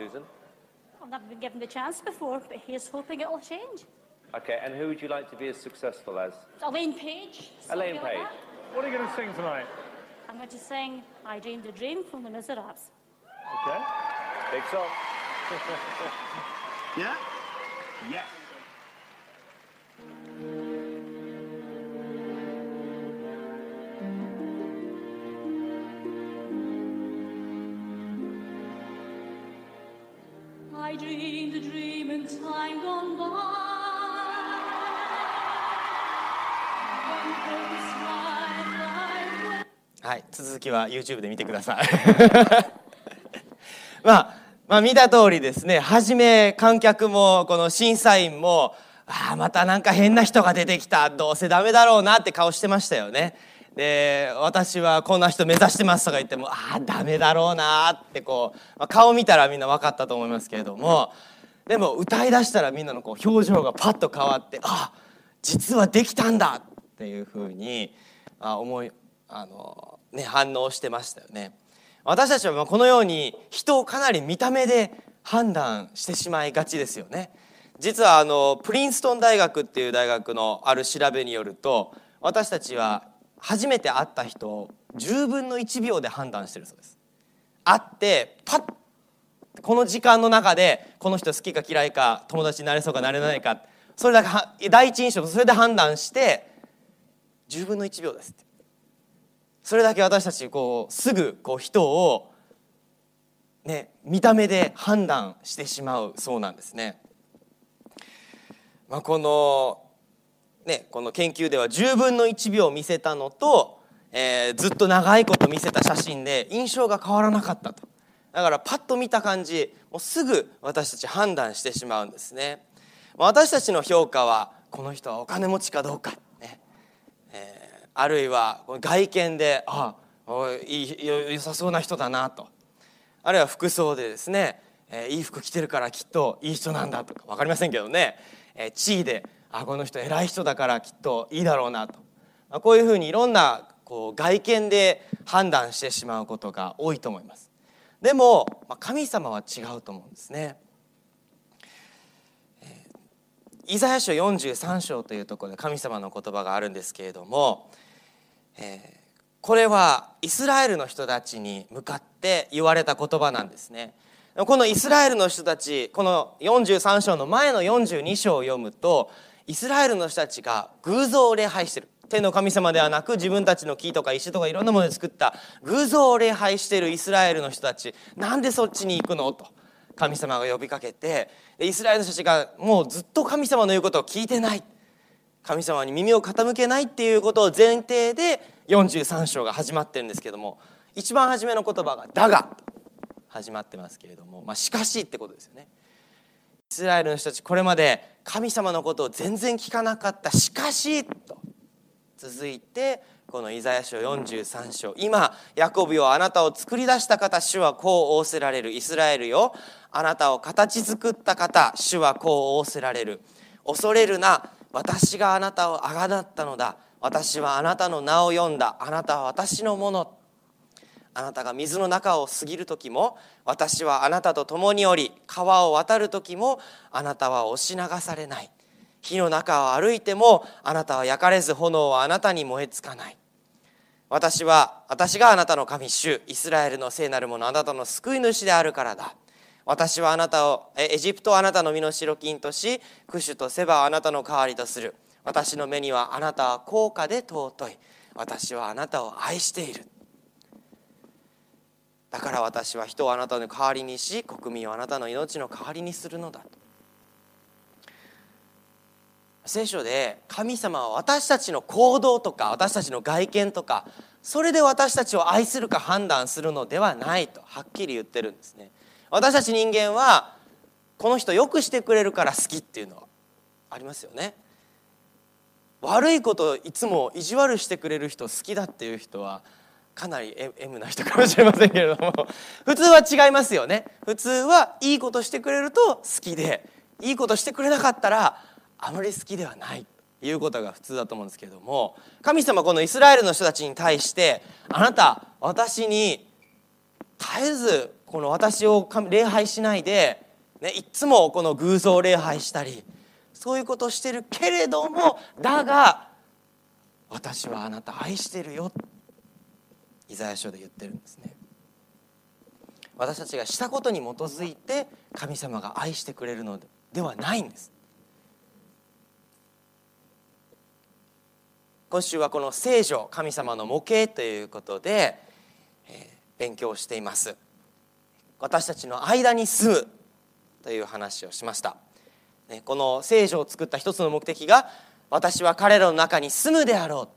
Susan? I've never been given the chance before, but here's hoping it'll change. Okay, and who would you like to be as successful as? Elaine Page. Elaine somebody like Page. What are you going to sing tonight? I'm going to sing I Dreamed a Dream from the Miserables. Okay. Big song. Yeah? Yes. 続きは YouTube で見てください。まあまあ見た通りですね。初め観客もこの審査員もああまたなんか変な人が出てきた。どうせダメだろうなって顔してましたよね。で私はこんな人目指してますとか言ってもああダメだろうなってこう、まあ、顔見たらみんな分かったと思いますけれども。でも歌いだしたらみんなのこう表情がパッと変わってあ実はできたんだっていうふうにあ思いあの、ね、反応してましたよね。私たちはこのように人をかなり見た目で判断してしまいがちですよね。実はあのプリンストン大学っていう大学のある調べによると私たちは初めて会った人を10分の1秒で判断してるそうです。会ってパッこの時間の中でこの人好きか嫌いか友達になれそうかなれないかそれだけ第一印象それで判断して10分の1秒ですってそれだけ私たちこうすぐこう人をね見た目で判断してしまうそうなんですね。まあ、このねこの研究では10分の1秒見せたのと、えーずっと長いこと見せた写真で印象が変わらなかったとだからパッと見た感じもうすぐ私たち判断してしまうんですね。まあ私たちの評価はこの人はお金持ちかどうか、ねえーあるいは外見であおいいよ良さそうな人だなとあるいは服装でですね、えーいい服着てるからきっといい人なんだとか分かりませんけどね、えー地位であこの人偉い人だからきっといいだろうなと、まあこういうふうにいろんなこう外見で判断してしまうことが多いと思います。でも、まあ神様は違うと思うんですね。イザヤ書43章というところで神様の言葉があるんですけれども、えーこれはイスラエルの人たちに向かって言われた言葉なんですね。このイスラエルの人たちこの43章の前の42章を読むとイスラエルの人たちが偶像を礼拝してる。天の神様ではなく自分たちの木とか石とかいろんなもので作った偶像を礼拝してるイスラエルの人たち。なんでそっちに行くの？と神様が呼びかけて。イスラエルの人たちがもうずっと神様の言うことを聞いてない。神様に耳を傾けないっていうことを前提で43章が始まってるんですけども一番初めの言葉が「だが」始まってますけれども、まあ、しかしってことですよね。イスラエルの人たちこれまで神様のことを全然聞かなかったしかしと続いてこのイザヤ書43章今ヤコブよあなたを作り出した方主はこう仰せられる。イスラエルよあなたを形作った方主はこう仰せられる。恐れるな。私があなたをあがなったのだ。私はあなたの名を読んだ。あなたは私のもの。あなたが水の中を過ぎる時も私はあなたと共におり川を渡る時もあなたは押し流されない。火の中を歩いてもあなたは焼かれず炎はあなたに燃えつかない。私は私があなたの神主イスラエルの聖なる者あなたの救い主であるからだ。私はあなたをエジプトをあなたの身の代金としクシュとセバをあなたの代わりとする。私の目にはあなたは高価で尊い。私はあなたを愛している。だから私は人をあなたの代わりにし国民をあなたの命の代わりにするのだと。聖書で神様は私たちの行動とか私たちの外見とかそれで私たちを愛するか判断するのではないとはっきり言ってるんですね。私たち人間はこの人よくしてくれるから好きっていうのはありますよね。悪いこといつも意地悪してくれる人好きだっていう人はかなり M な人かもしれませんけれども。普通は違いますよね。普通はいいことしてくれると好きでいいことしてくれなかったらあまり好きではないいうことが普通だと思うんですけれども。神様このイスラエルの人たちに対してあなた私に絶えずこの私を礼拝しないで、ね、いつもこの偶像礼拝したりそういうことをしてるけれどもだが私はあなた愛してるよイザヤ書で言ってるんですね。私たちがしたことに基づいて神様が愛してくれるのではないんです。今週はこの聖女神様の模型ということで、えー、勉強しています。私たちの間に住むという話をしました。この聖書を作った一つの目的が私は彼らの中に住むであろうっ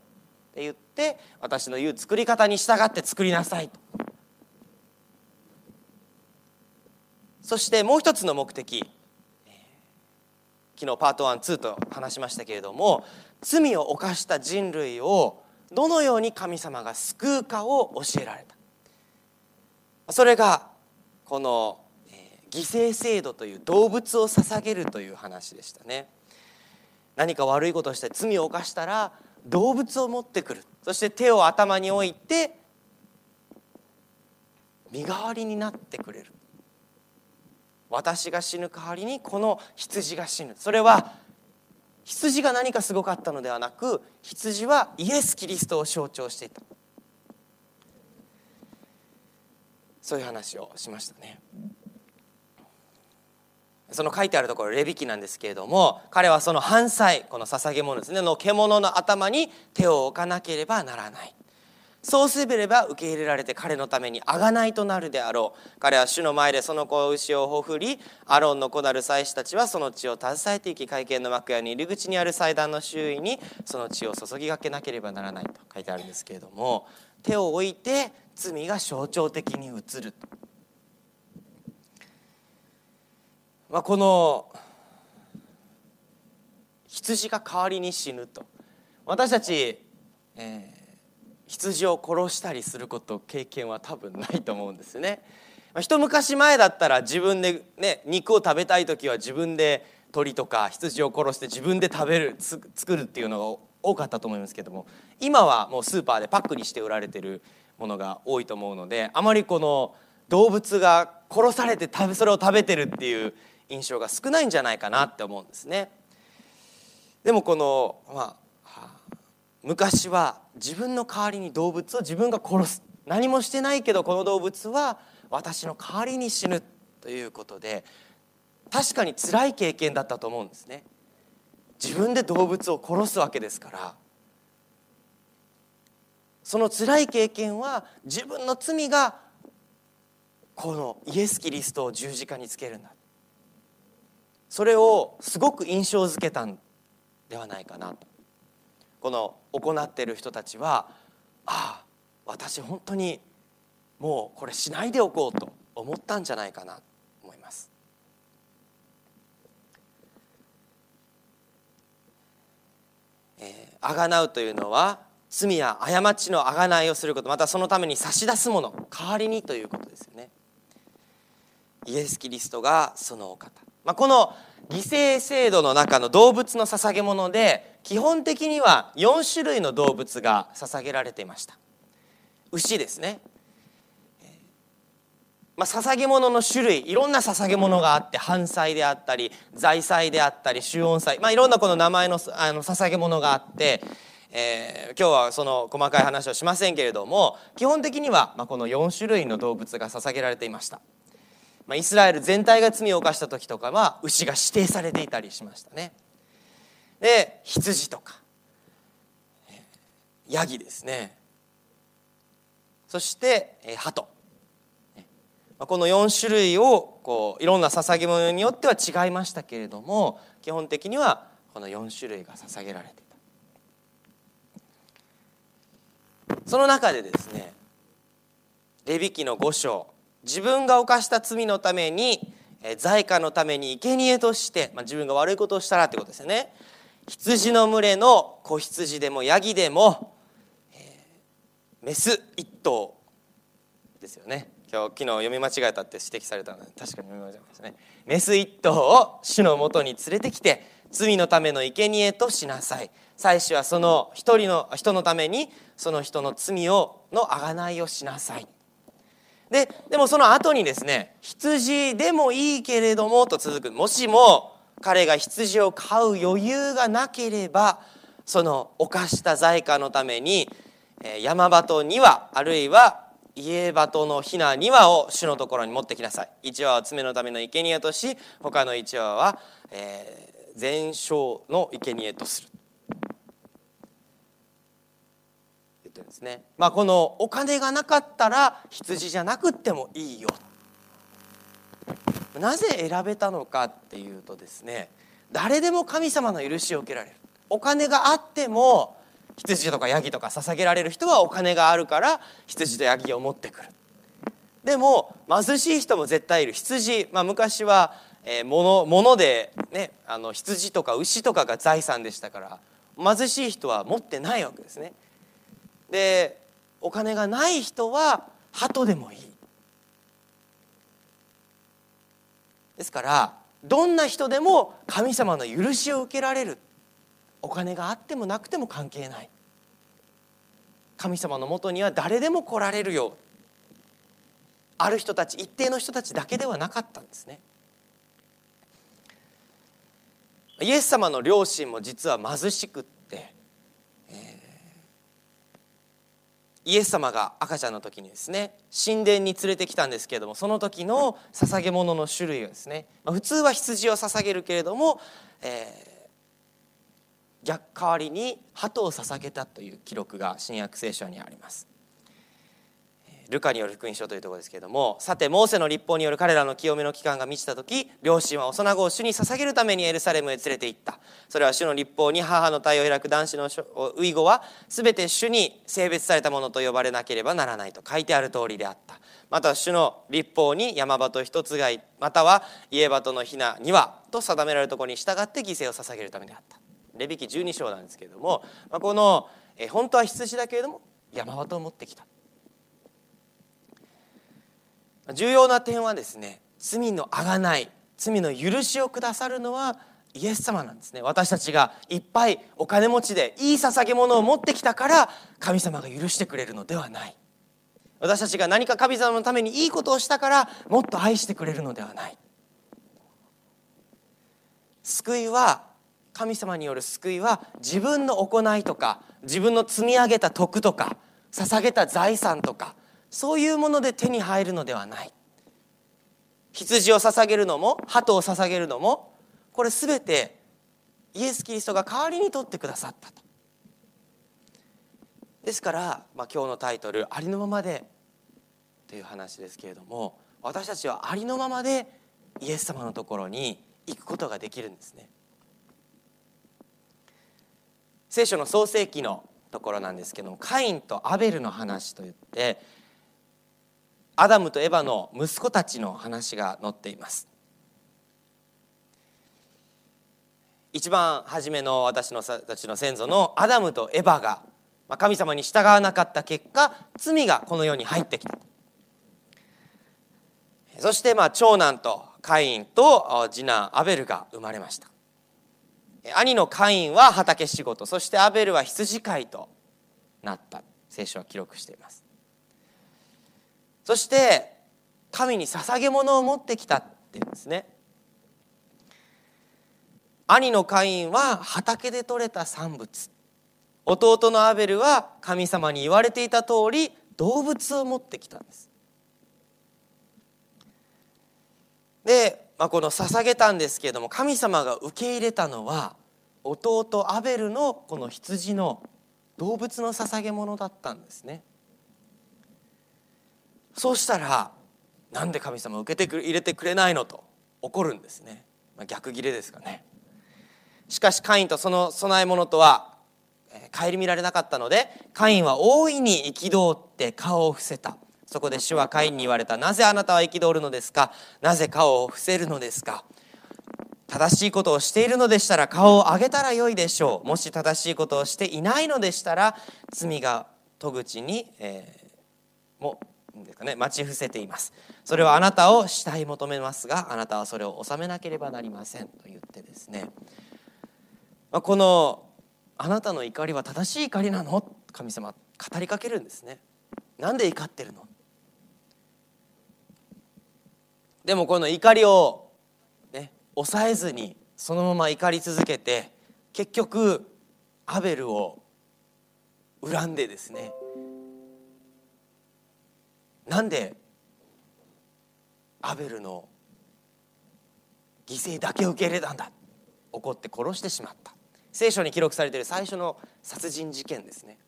て言って私の言う作り方に従って作りなさいと。そしてもう一つの目的昨日パート12と話しましたけれども罪を犯した人類をどのように神様が救うかを教えられた。それがこの犠牲制度という動物を捧げるという話でしたね。何か悪いことをして罪を犯したら動物を持ってくる。そして手を頭に置いて身代わりになってくれる。私が死ぬ代わりにこの羊が死ぬ。それは羊が何かすごかったのではなく羊はイエス・キリストを象徴していた。そういう話をしましたね。その書いてあるところレビキなんですけれども彼はその反祭この捧げ物ですねの獣の頭に手を置かなければならないそうすれば受け入れられて彼のために贖いとなるであろう。彼は主の前でその子牛をほふりアロンの子なる祭司たちはその血を携えていき会見の幕屋に入り口にある祭壇の周囲にその血を注ぎがけなければならないと書いてあるんですけれども手を置いて罪が象徴的に移るまあ、この羊が代わりに死ぬと。私たち、えー、羊を殺したりすること経験は多分ないと思うんですね。ま、一昔前だったら自分で、ね、肉を食べたい時は自分で鳥とか羊を殺して自分で食べる作るっていうのが多かったと思いますけども今はもうスーパーでパックにして売られてるものが多いと思うのであまりこの動物が殺されて食べそれを食べてるっていう印象が少ないんじゃないかなって思うんですね。でもこの、まあ、昔は自分の代わりに動物を自分が殺す。何もしてないけどこの動物は私の代わりに死ぬということで確かに辛い経験だったと思うんですね。自分で動物を殺すわけですからその辛い経験は自分の罪がこのイエス・キリストを十字架につけるんだ。それをすごく印象づけたんではないかなと。この行っている人たちはああ私本当にもうこれしないでおこうと思ったんじゃないかなと思います。えー、贖うというのは罪や過ちの贖いをすることまたそのために差し出すもの代わりにということですよね。イエス・キリストがそのお方まあ、この犠牲制度の中の動物の捧げ物で基本的には4種類の動物が捧げられていました。牛ですね、まあ、捧げ物の種類いろんな捧げ物があって反祭であったり財祭であったり主音祭、まあ、いろんなこの名前のあの捧げ物があってえー、今日はその細かい話をしませんけれども基本的には、まあ、この4種類の動物が捧げられていました。まあ、イスラエル全体が罪を犯した時とかは牛が指定されていたりしましたね。で羊とか。ヤギですね。そして鳩。この4種類をこういろんな捧げ物によっては違いましたけれども基本的にはこの4種類が捧げられていた。その中でですねレビ記の5章自分が犯した罪のために罪過のために生贄として、まあ、自分が悪いことをしたらってことですよね。羊の群れの子羊でもヤギでも、えー、メス一頭ですよね。今日昨日読み間違えたって指摘されたので確かに読み間違えましたね。メス一頭を主のもとに連れてきて罪のための生贄としなさい。祭司はその一人の人のためにその人の罪をの贖いをしなさい。ででもその後にですね羊でもいいけれどもと続く。もしも彼が羊を飼う余裕がなければその犯した罪過のために山鳩2羽あるいは家鳩のひな2羽を主のところに持ってきなさい。1羽を爪のための生贄とし他の1羽は、えー、全焼の生贄とする。言ってるんですね。まあこのお金がなかったら羊じゃなくってもいいよ。なぜ選べたのかっていうとですね誰でも神様の許しを受けられる。お金があっても羊とかヤギとか捧げられる人はお金があるから羊とヤギを持ってくる。でも貧しい人も絶対いる。羊、まあ、昔は、え、物物で、ね、あの羊とか牛とかが財産でしたから貧しい人は持ってないわけですね。でお金がない人は鳩でもいい。ですからどんな人でも神様の許しを受けられるお金があってもなくても関係ない。神様のもとには誰でも来られるよある人たち一定の人たちだけではなかったんですね。イエス様の両親も実は貧しくって、え、イエス様が赤ちゃんの時にですね神殿に連れてきたんですけれどもその時の捧げ物の種類はですね、ま、普通は羊を捧げるけれども、えー逆代わりに鳩を捧げたという記録が新約聖書にあります。ルカによる福音書というところですけれどもさてモーセの立法による彼らの清めの期間が満ちた時両親は幼子を主に捧げるためにエルサレムへ連れて行った。それは主の立法に母の体を開く男子の遺語は全て主に性別されたものと呼ばれなければならないと書いてある通りであった。また主の立法に山鳩一つ買いまたは家鳩のひなにはと定められるところに従って犠牲を捧げるためであった。レビキ12章なんですけれども、まあ、この、え本当は羊だけれども山鳩を持ってきた。重要な点はですね罪のあがない罪の許しをくださるのはイエス様なんですね。私たちがいっぱいお金持ちでいい捧げ物を持ってきたから神様が許してくれるのではない。私たちが何か神様のためにいいことをしたからもっと愛してくれるのではない。救いは神様による救いは自分の行いとか自分の積み上げた徳とか捧げた財産とかそういうもので手に入るのではない。羊を捧げるのも鳩を捧げるのもこれ全てイエス・キリストが代わりに取ってくださったと。ですから、まあ、今日のタイトル「ありのままで」という話ですけれども私たちはありのままでイエス様のところに行くことができるんですね。聖書の創世記のところなんですけどもカインとアベルの話といってアダムとエバの息子たちの話が載っています。一番初めの私のたちの先祖のアダムとエバが神様に従わなかった結果罪がこの世に入ってきた。そしてまあ長男とカインと次男アベルが生まれました。兄のカインは畑仕事そしてアベルは羊飼いとなった。聖書は記録しています。そして神に捧げ物を持ってきたっていうんですね。兄のカインは畑で採れた産物。弟のアベルは神様に言われていた通り動物を持ってきたんです。でまあ、この捧げたんですけれども神様が受け入れたのは弟アベルのこの羊の動物の捧げ物だったんですね。そうしたらなんで神様受けてく入れてくれないのと怒るんですね、まあ、逆ギレですかね。しかしカインとその供え物とは顧みられなかったのでカインは大いに憤って顔を伏せた。そこで主はカインに言われた。なぜあなたは憤るのですか？なぜ顔を伏せるのですか？正しいことをしているのでしたら顔を上げたらよいでしょう。もし正しいことをしていないのでしたら罪が戸口に、えー、もですかね、待ち伏せています。それはあなたを慕い求めますが、あなたはそれを収めなければなりませんと言ってですね。まあ、このあなたの怒りは正しい怒りなの？神様語りかけるんですね。なんで怒ってるの？でもこの怒りを、ね、抑えずにそのまま怒り続けて結局アベルを恨んでですねなんでアベルの犠牲だけ受け入れたんだ怒って殺してしまった。聖書に記録されている最初の殺人事件ですね。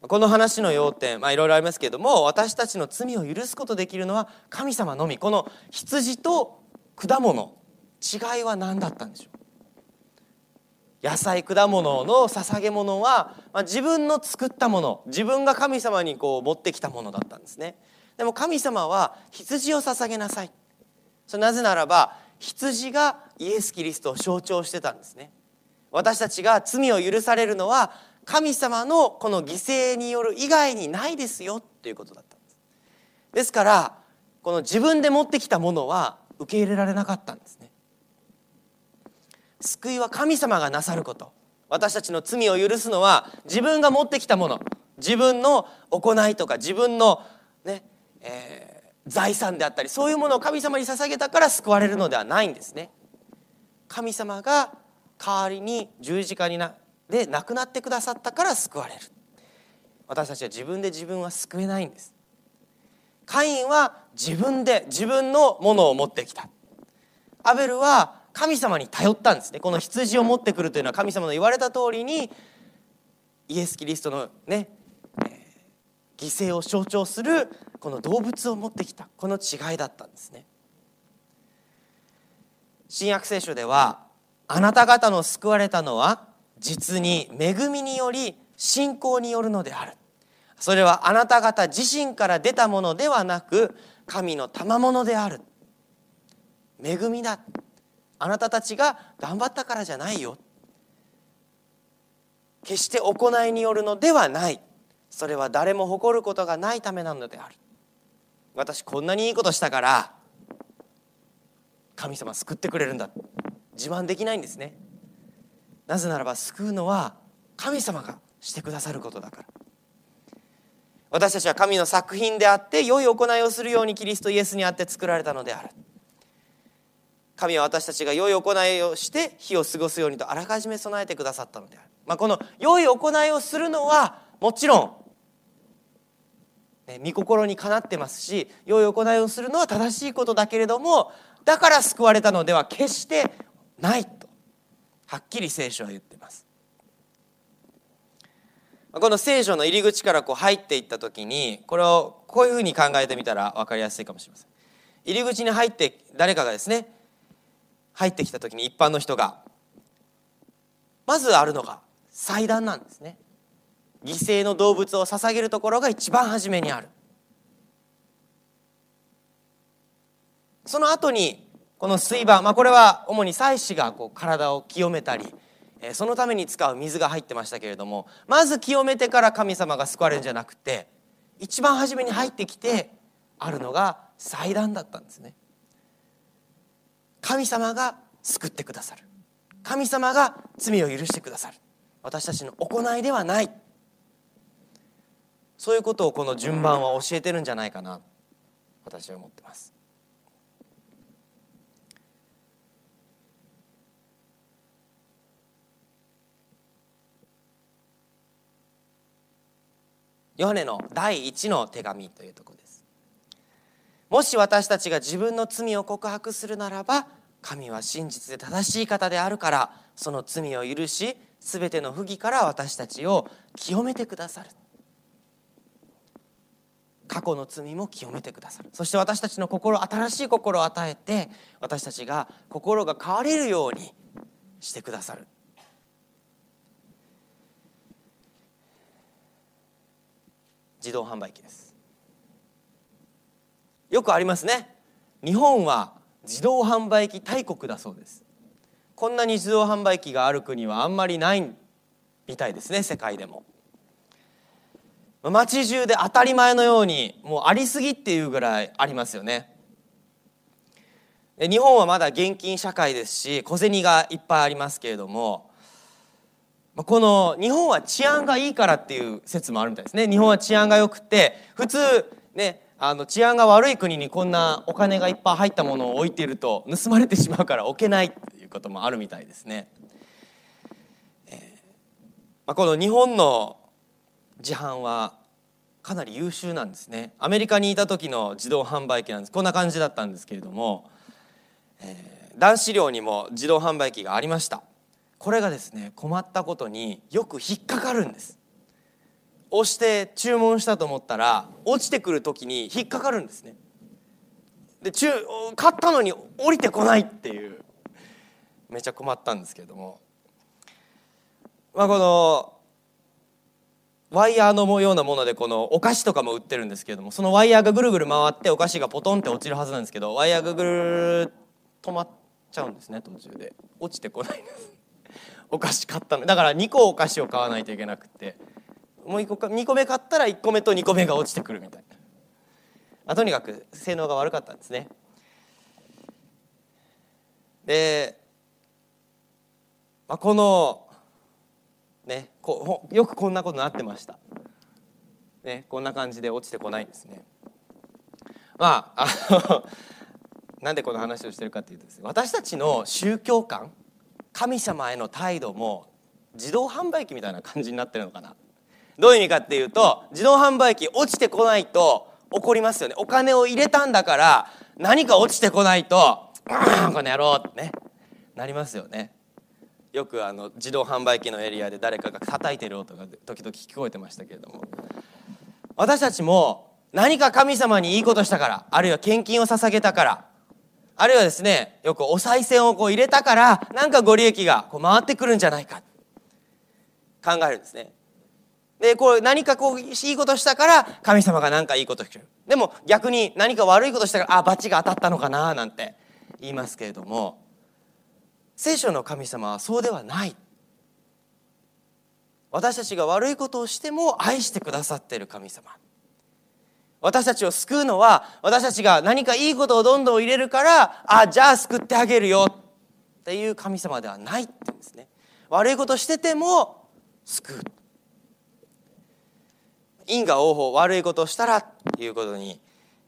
この話の要点、まあ、いろいろありますけれども私たちの罪を許すことできるのは神様のみ。この羊と果物違いは何だったんでしょう？野菜果物の捧げ物は、まあ、自分の作ったもの自分が神様にこう持ってきたものだったんですね。でも神様は羊を捧げなさい。それなぜならば羊がイエス・キリストを象徴してたんですね。私たちが罪を許されるのは神様のこの犠牲による以外にないですよということだったんです。ですからこの自分で持ってきたものは受け入れられなかったんです。救いは神様がなさること。私たちの罪を許すのは自分が持ってきたもの。自分の行いとか自分のね、えー、財産であったりそういうものを神様に捧げたから救われるのではないんですね。神様が代わりに十字架になで亡くなってくださったから救われる。私たちは自分で自分は救えないんです。カインは自分で自分のものを持ってきた。アベルは神様に頼ったんですね。この羊を持ってくるというのは神様の言われた通りにイエス・キリストのね、え、犠牲を象徴するこの動物を持ってきたこの違いだったんですね。新約聖書ではあなた方の救われたのは実に恵みにより信仰によるのである。それはあなた方自身から出たものではなく神の賜物である。恵みだ。あなたたちが頑張ったからじゃないよ。決して行いによるのではない。それは誰も誇ることがないためなのである。私こんなにいいことしたから神様救ってくれるんだ。自慢できないんですね。なぜならば救うのは神様がしてくださることだから。私たちは神の作品であって良い行いをするようにキリストイエスにあって作られたのである。神は私たちが良い行いをして日を過ごすようにとあらかじめ備えてくださったのである、まあ、この良い行いをするのはもちろんね御心にかなってますし良い行いをするのは正しいことだけれどもだから救われたのでは決してないとはっきり聖書は言ってます。この聖書の入り口からこう入っていった時にこれをこういうふうに考えてみたら分かりやすいかもしれません。入り口に入って誰かがですね入ってきた時に一般の人がまずあるのが祭壇なんですね。犠牲の動物を捧げるところが一番初めにある。その後にこの水盤、まあ、これは主に祭司がこう体を清めたりそのために使う水が入ってましたけれどもまず清めてから神様が救われるんじゃなくて一番初めに入ってきてあるのが祭壇だったんですね。神様が救ってくださる。神様が罪を許してくださる。私たちの行いではない。そういうことをこの順番は教えてるんじゃないかな。私は思ってます。ヨハネの第一の手紙というところ。もし私たちが自分の罪を告白するならば神は真実で正しい方であるからその罪を許し全ての不義から私たちを清めてくださる。過去の罪も清めてくださる。そして私たちの心新しい心を与えて私たちが心が変われるようにしてくださる。自動販売機です。よくありますね。日本は自動販売機大国だそうです。こんなに自動販売機がある国はあんまりないみたいですね世界でも。街中で当たり前のようにもうありすぎっていうぐらいありますよね。日本はまだ現金社会ですし小銭がいっぱいありますけれどもこの日本は治安がいいからっていう説もあるみたいですね。日本は治安が良くて普通ねあの治安が悪い国にこんなお金がいっぱい入ったものを置いていると盗まれてしまうから置けないっていうこともあるみたいですね。えーまあ、この日本の自販はかなり優秀なんですね。アメリカにいた時の自動販売機なんです。こんな感じだったんですけれども、えー、男子寮にも自動販売機がありました。これがですね困ったことによく引っかかるんです。押して注文したと思ったら落ちてくる時に引っかかるんですね。で中買ったのに降りてこないっていう。めちゃ困ったんですけれども。まあこのワイヤーのようなものでこのお菓子とかも売ってるんですけれどもそのワイヤーがぐるぐる回ってお菓子がポトンって落ちるはずなんですけどワイヤーがぐる止まっちゃうんですね途中で。落ちてこないです。お菓子買ったのだから2個お菓子を買わないといけなくて。もう1個か2個目買ったら1個目と2個目が落ちてくるみたいな、まあ、とにかく性能が悪かったんですね。で、まあ、このねこよくこんなことになってました。ねこんな感じで落ちてこないんですね。まああの なんでこの話をしてるかっていうとね私たちの宗教観神様への態度も自動販売機みたいな感じになってるのかな。どういう意味かっていうと自動販売機落ちてこないと怒りますよね。お金を入れたんだから何か落ちてこないと「うんこの野郎」ってねなりますよね。よくあの自動販売機のエリアで誰かが叩いてる音が時々聞こえてましたけれども。私たちも何か神様にいいことしたからあるいは献金を捧げたからあるいはですねよくお賽銭をこう入れたからなんかご利益がこう回ってくるんじゃないか。考えるんですね。でこう何かこういいことしたから神様が何かいいことしてるでも逆に何か悪いことしたからあバチが当たったのかななんて言いますけれども聖書の神様はそうではない。私たちが悪いことをしても愛してくださっている神様。私たちを救うのは私たちが何かいいことをどんどん入れるからあじゃあ救ってあげるよっていう神様ではないって言うんですね。悪いことしてても救う。因果応報悪いことをしたらということに、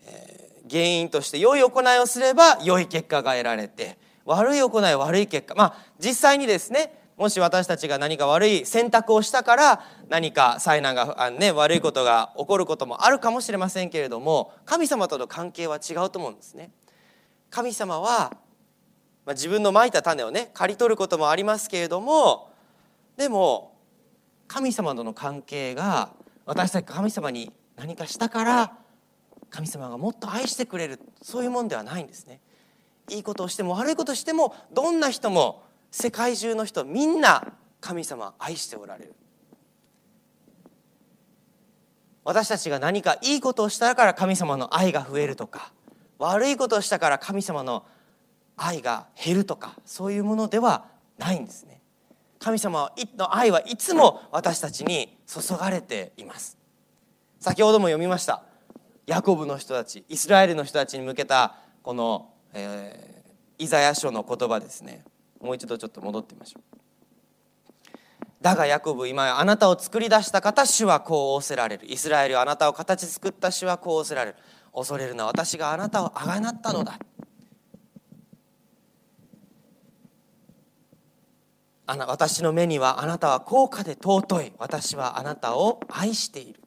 えー、原因として良い行いをすれば良い結果が得られて悪い行い悪い結果まあ実際にですねもし私たちが何か悪い選択をしたから何か災難があ、ね、悪いことが起こることもあるかもしれませんけれども神様との関係は違うと思うんですね。神様は、まあ、自分のまいた種をね刈り取ることもありますけれどもでも神様との関係が私たち神様に何かしたから神様がもっと愛してくれるそういうもんではないんですね。いいことをしても悪いことをしてもどんな人も世界中の人みんな神様愛しておられる私たちが何かいいことをしたから神様の愛が増えるとか悪いことをしたから神様の愛が減るとかそういうものではないんですね神様の愛はいつも私たちに注がれています。先ほども読みました。ヤコブの人たちイスラエルの人たちに向けたこの、えー、イザヤ書の言葉ですね。もう一度ちょっと戻ってみましょう。だがヤコブ今あなたを作り出した方主はこう仰せられる。イスラエルあなたを形作った主はこう仰せられる。恐れるのは私があなたをあがなったのだ。あな私の目にはあなたは高価で尊い。私はあなたを愛している。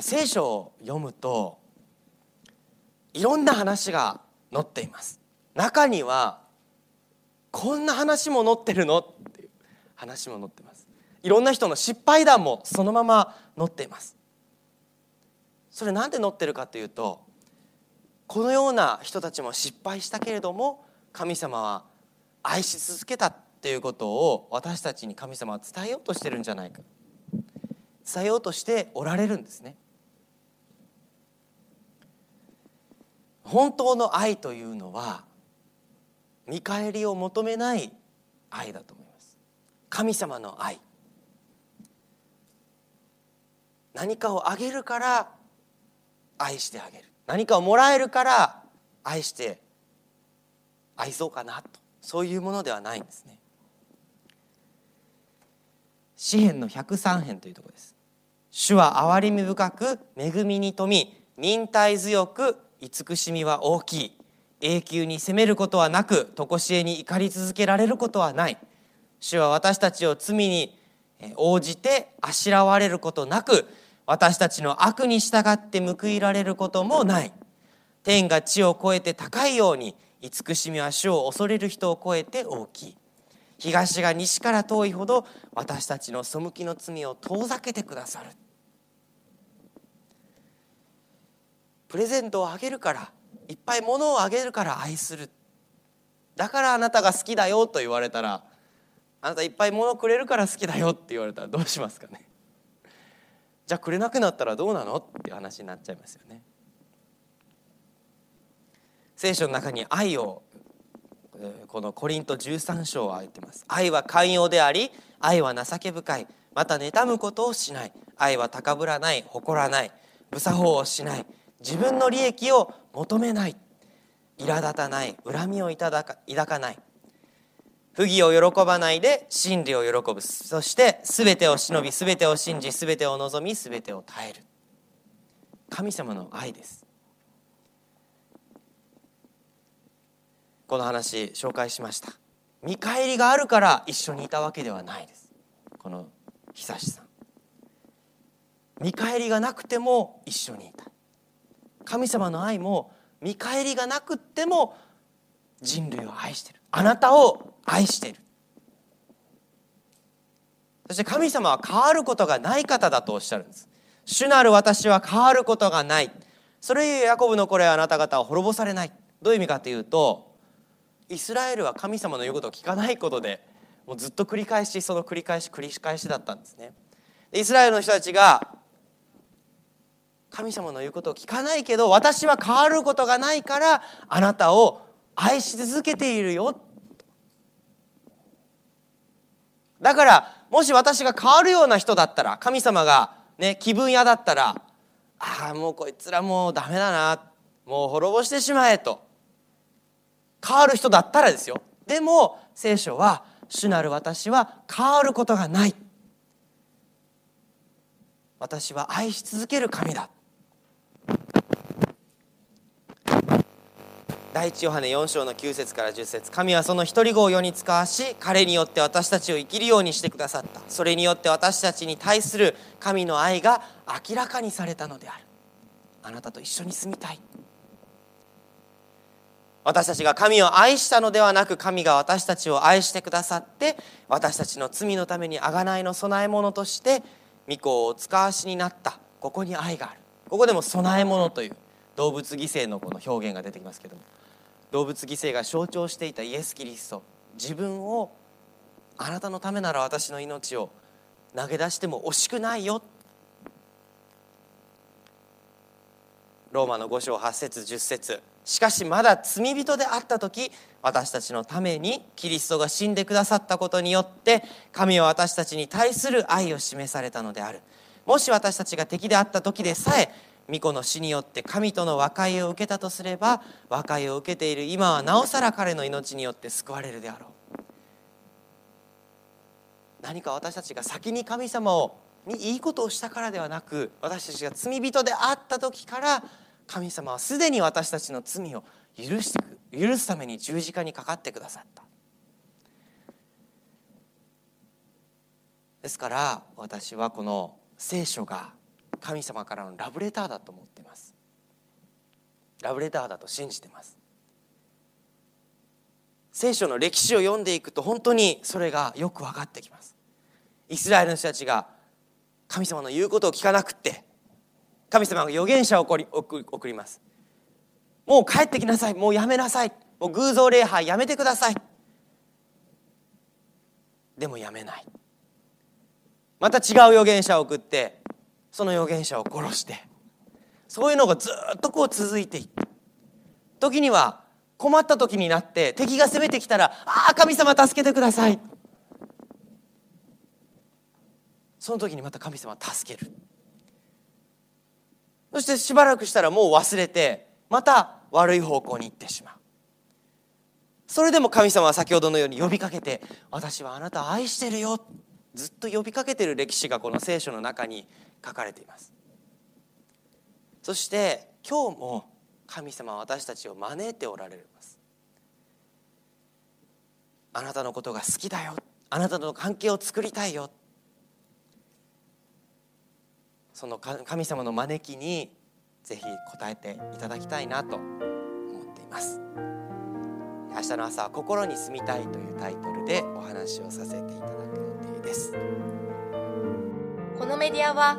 聖書を読むといろんな話が載っています。中にはこんな話も載ってるのっていう話も載ってます。いろんな人の失敗談もそのまま載っています。それなんで載ってるかというとこのような人たちも失敗したけれども神様は愛し続けたっていうことを私たちに神様は伝えようとしてるんじゃないか。伝えようとしておられるんですね。本当の愛というのは見返りを求めない愛だと思います。神様の愛。何かをあげるから愛してあげる。何かをもらえるから愛して愛そうかなと。そういうものではないんですね。詩編の103編というところです。主は憐れみ深く恵みに富み忍耐強く慈しみは大きい。永久に責めることはなく常しえに怒り続けられることはない。主は私たちを罪に応じてあしらわれることなく私たちの悪に従って報いられることもない。天が地を越えて高いように慈しみは主を恐れる人を超えて大きい。東が西から遠いほど私たちの背きの罪を遠ざけてくださる。プレゼントをあげるからいっぱい物をあげるから愛する。だからあなたが好きだよと言われたらあなたいっぱい物くれるから好きだよって言われたらどうしますかね。じゃあくれなくなったらどうなの？っていう話になっちゃいますよね。聖書の中に愛をこのコリント13章を挙げてます。愛は寛容であり愛は情け深い。また妬むことをしない。愛は高ぶらない。誇らない。無作法をしない。自分の利益を求めない。苛立たない。恨みを抱か抱かない。不義を喜ばないで真理を喜ぶ。そして全てを忍び全てを信じ全てを望み全てを耐える。神様の愛です。この話紹介しました。見返りがあるから一緒にいたわけではないです。この久しさん。見返りがなくても一緒にいた。神様の愛も見返りがなくても人類を愛してる。あなたを愛している。そして神様は変わることがない方だとおっしゃるんです。主なる私は変わることがない。それゆえヤコブのこれあなた方は滅ぼされない。どういう意味かというとイスラエルは神様の言うことを聞かないことでもうずっと繰り返しその繰り返し繰り返しだったんですね。イスラエルの人たちが神様の言うことを聞かないけど私は変わることがないからあなたを愛し続けているよだからもし私が変わるような人だったら神様がね気分屋だったらああもうこいつらもうダメだなもう滅ぼしてしまえと変わる人だったらですよ。でも聖書は主なる私は変わることがない。私は愛し続ける神だ第一ヨハネ4章の9節から10節。神はその一人子を世に使わし彼によって私たちを生きるようにしてくださった。それによって私たちに対する神の愛が明らかにされたのである。あなたと一緒に住みたい。私たちが神を愛したのではなく神が私たちを愛してくださって私たちの罪のために贖いの供え物として御子をお使わしになった。ここに愛がある。ここでも供え物という。動物犠牲のこの表現が出てきますけども動物犠牲が象徴していたイエス・キリスト自分をあなたのためなら私の命を投げ出しても惜しくないよ。ローマの5章8節10節。しかしまだ罪人であった時私たちのためにキリストが死んでくださったことによって神は私たちに対する愛を示されたのである。もし私たちが敵であった時でさえ御子の死によって神との和解を受けたとすれば和解を受けている今はなおさら彼の命によって救われるであろう。何か私たちが先に神様をにいいことをしたからではなく私たちが罪人であった時から神様はすでに私たちの罪を許して許すために十字架にかかってくださった。ですから私はこの聖書が神様からのラブレターだと思ってます。ラブレターだと信じてます。聖書の歴史を読んでいくと本当にそれがよく分かってきます。イスラエルの人たちが神様の言うことを聞かなくって神様が預言者を送り送ります。もう帰ってきなさい。もうやめなさい。もう偶像礼拝やめてください。でもやめない。また違う預言者を送ってその預言者を殺してそういうのがずっとこう続いていって時には困った時になって敵が攻めてきたら「ああ神様助けてください」その時にまた神様助ける。そしてしばらくしたらもう忘れてまた悪い方向に行ってしまう。それでも神様は先ほどのように呼びかけて「私はあなたを愛してるよ」ずっと呼びかけてる歴史がこの聖書の中に書かれています。そして今日も神様は私たちを招いておられます。あなたのことが好きだよ。あなたとの関係を作りたいよ。その神様の招きにぜひ答えていただきたいなと思っています。明日の朝は心に住みたいというタイトルでお話をさせていただく予定です。このメディアは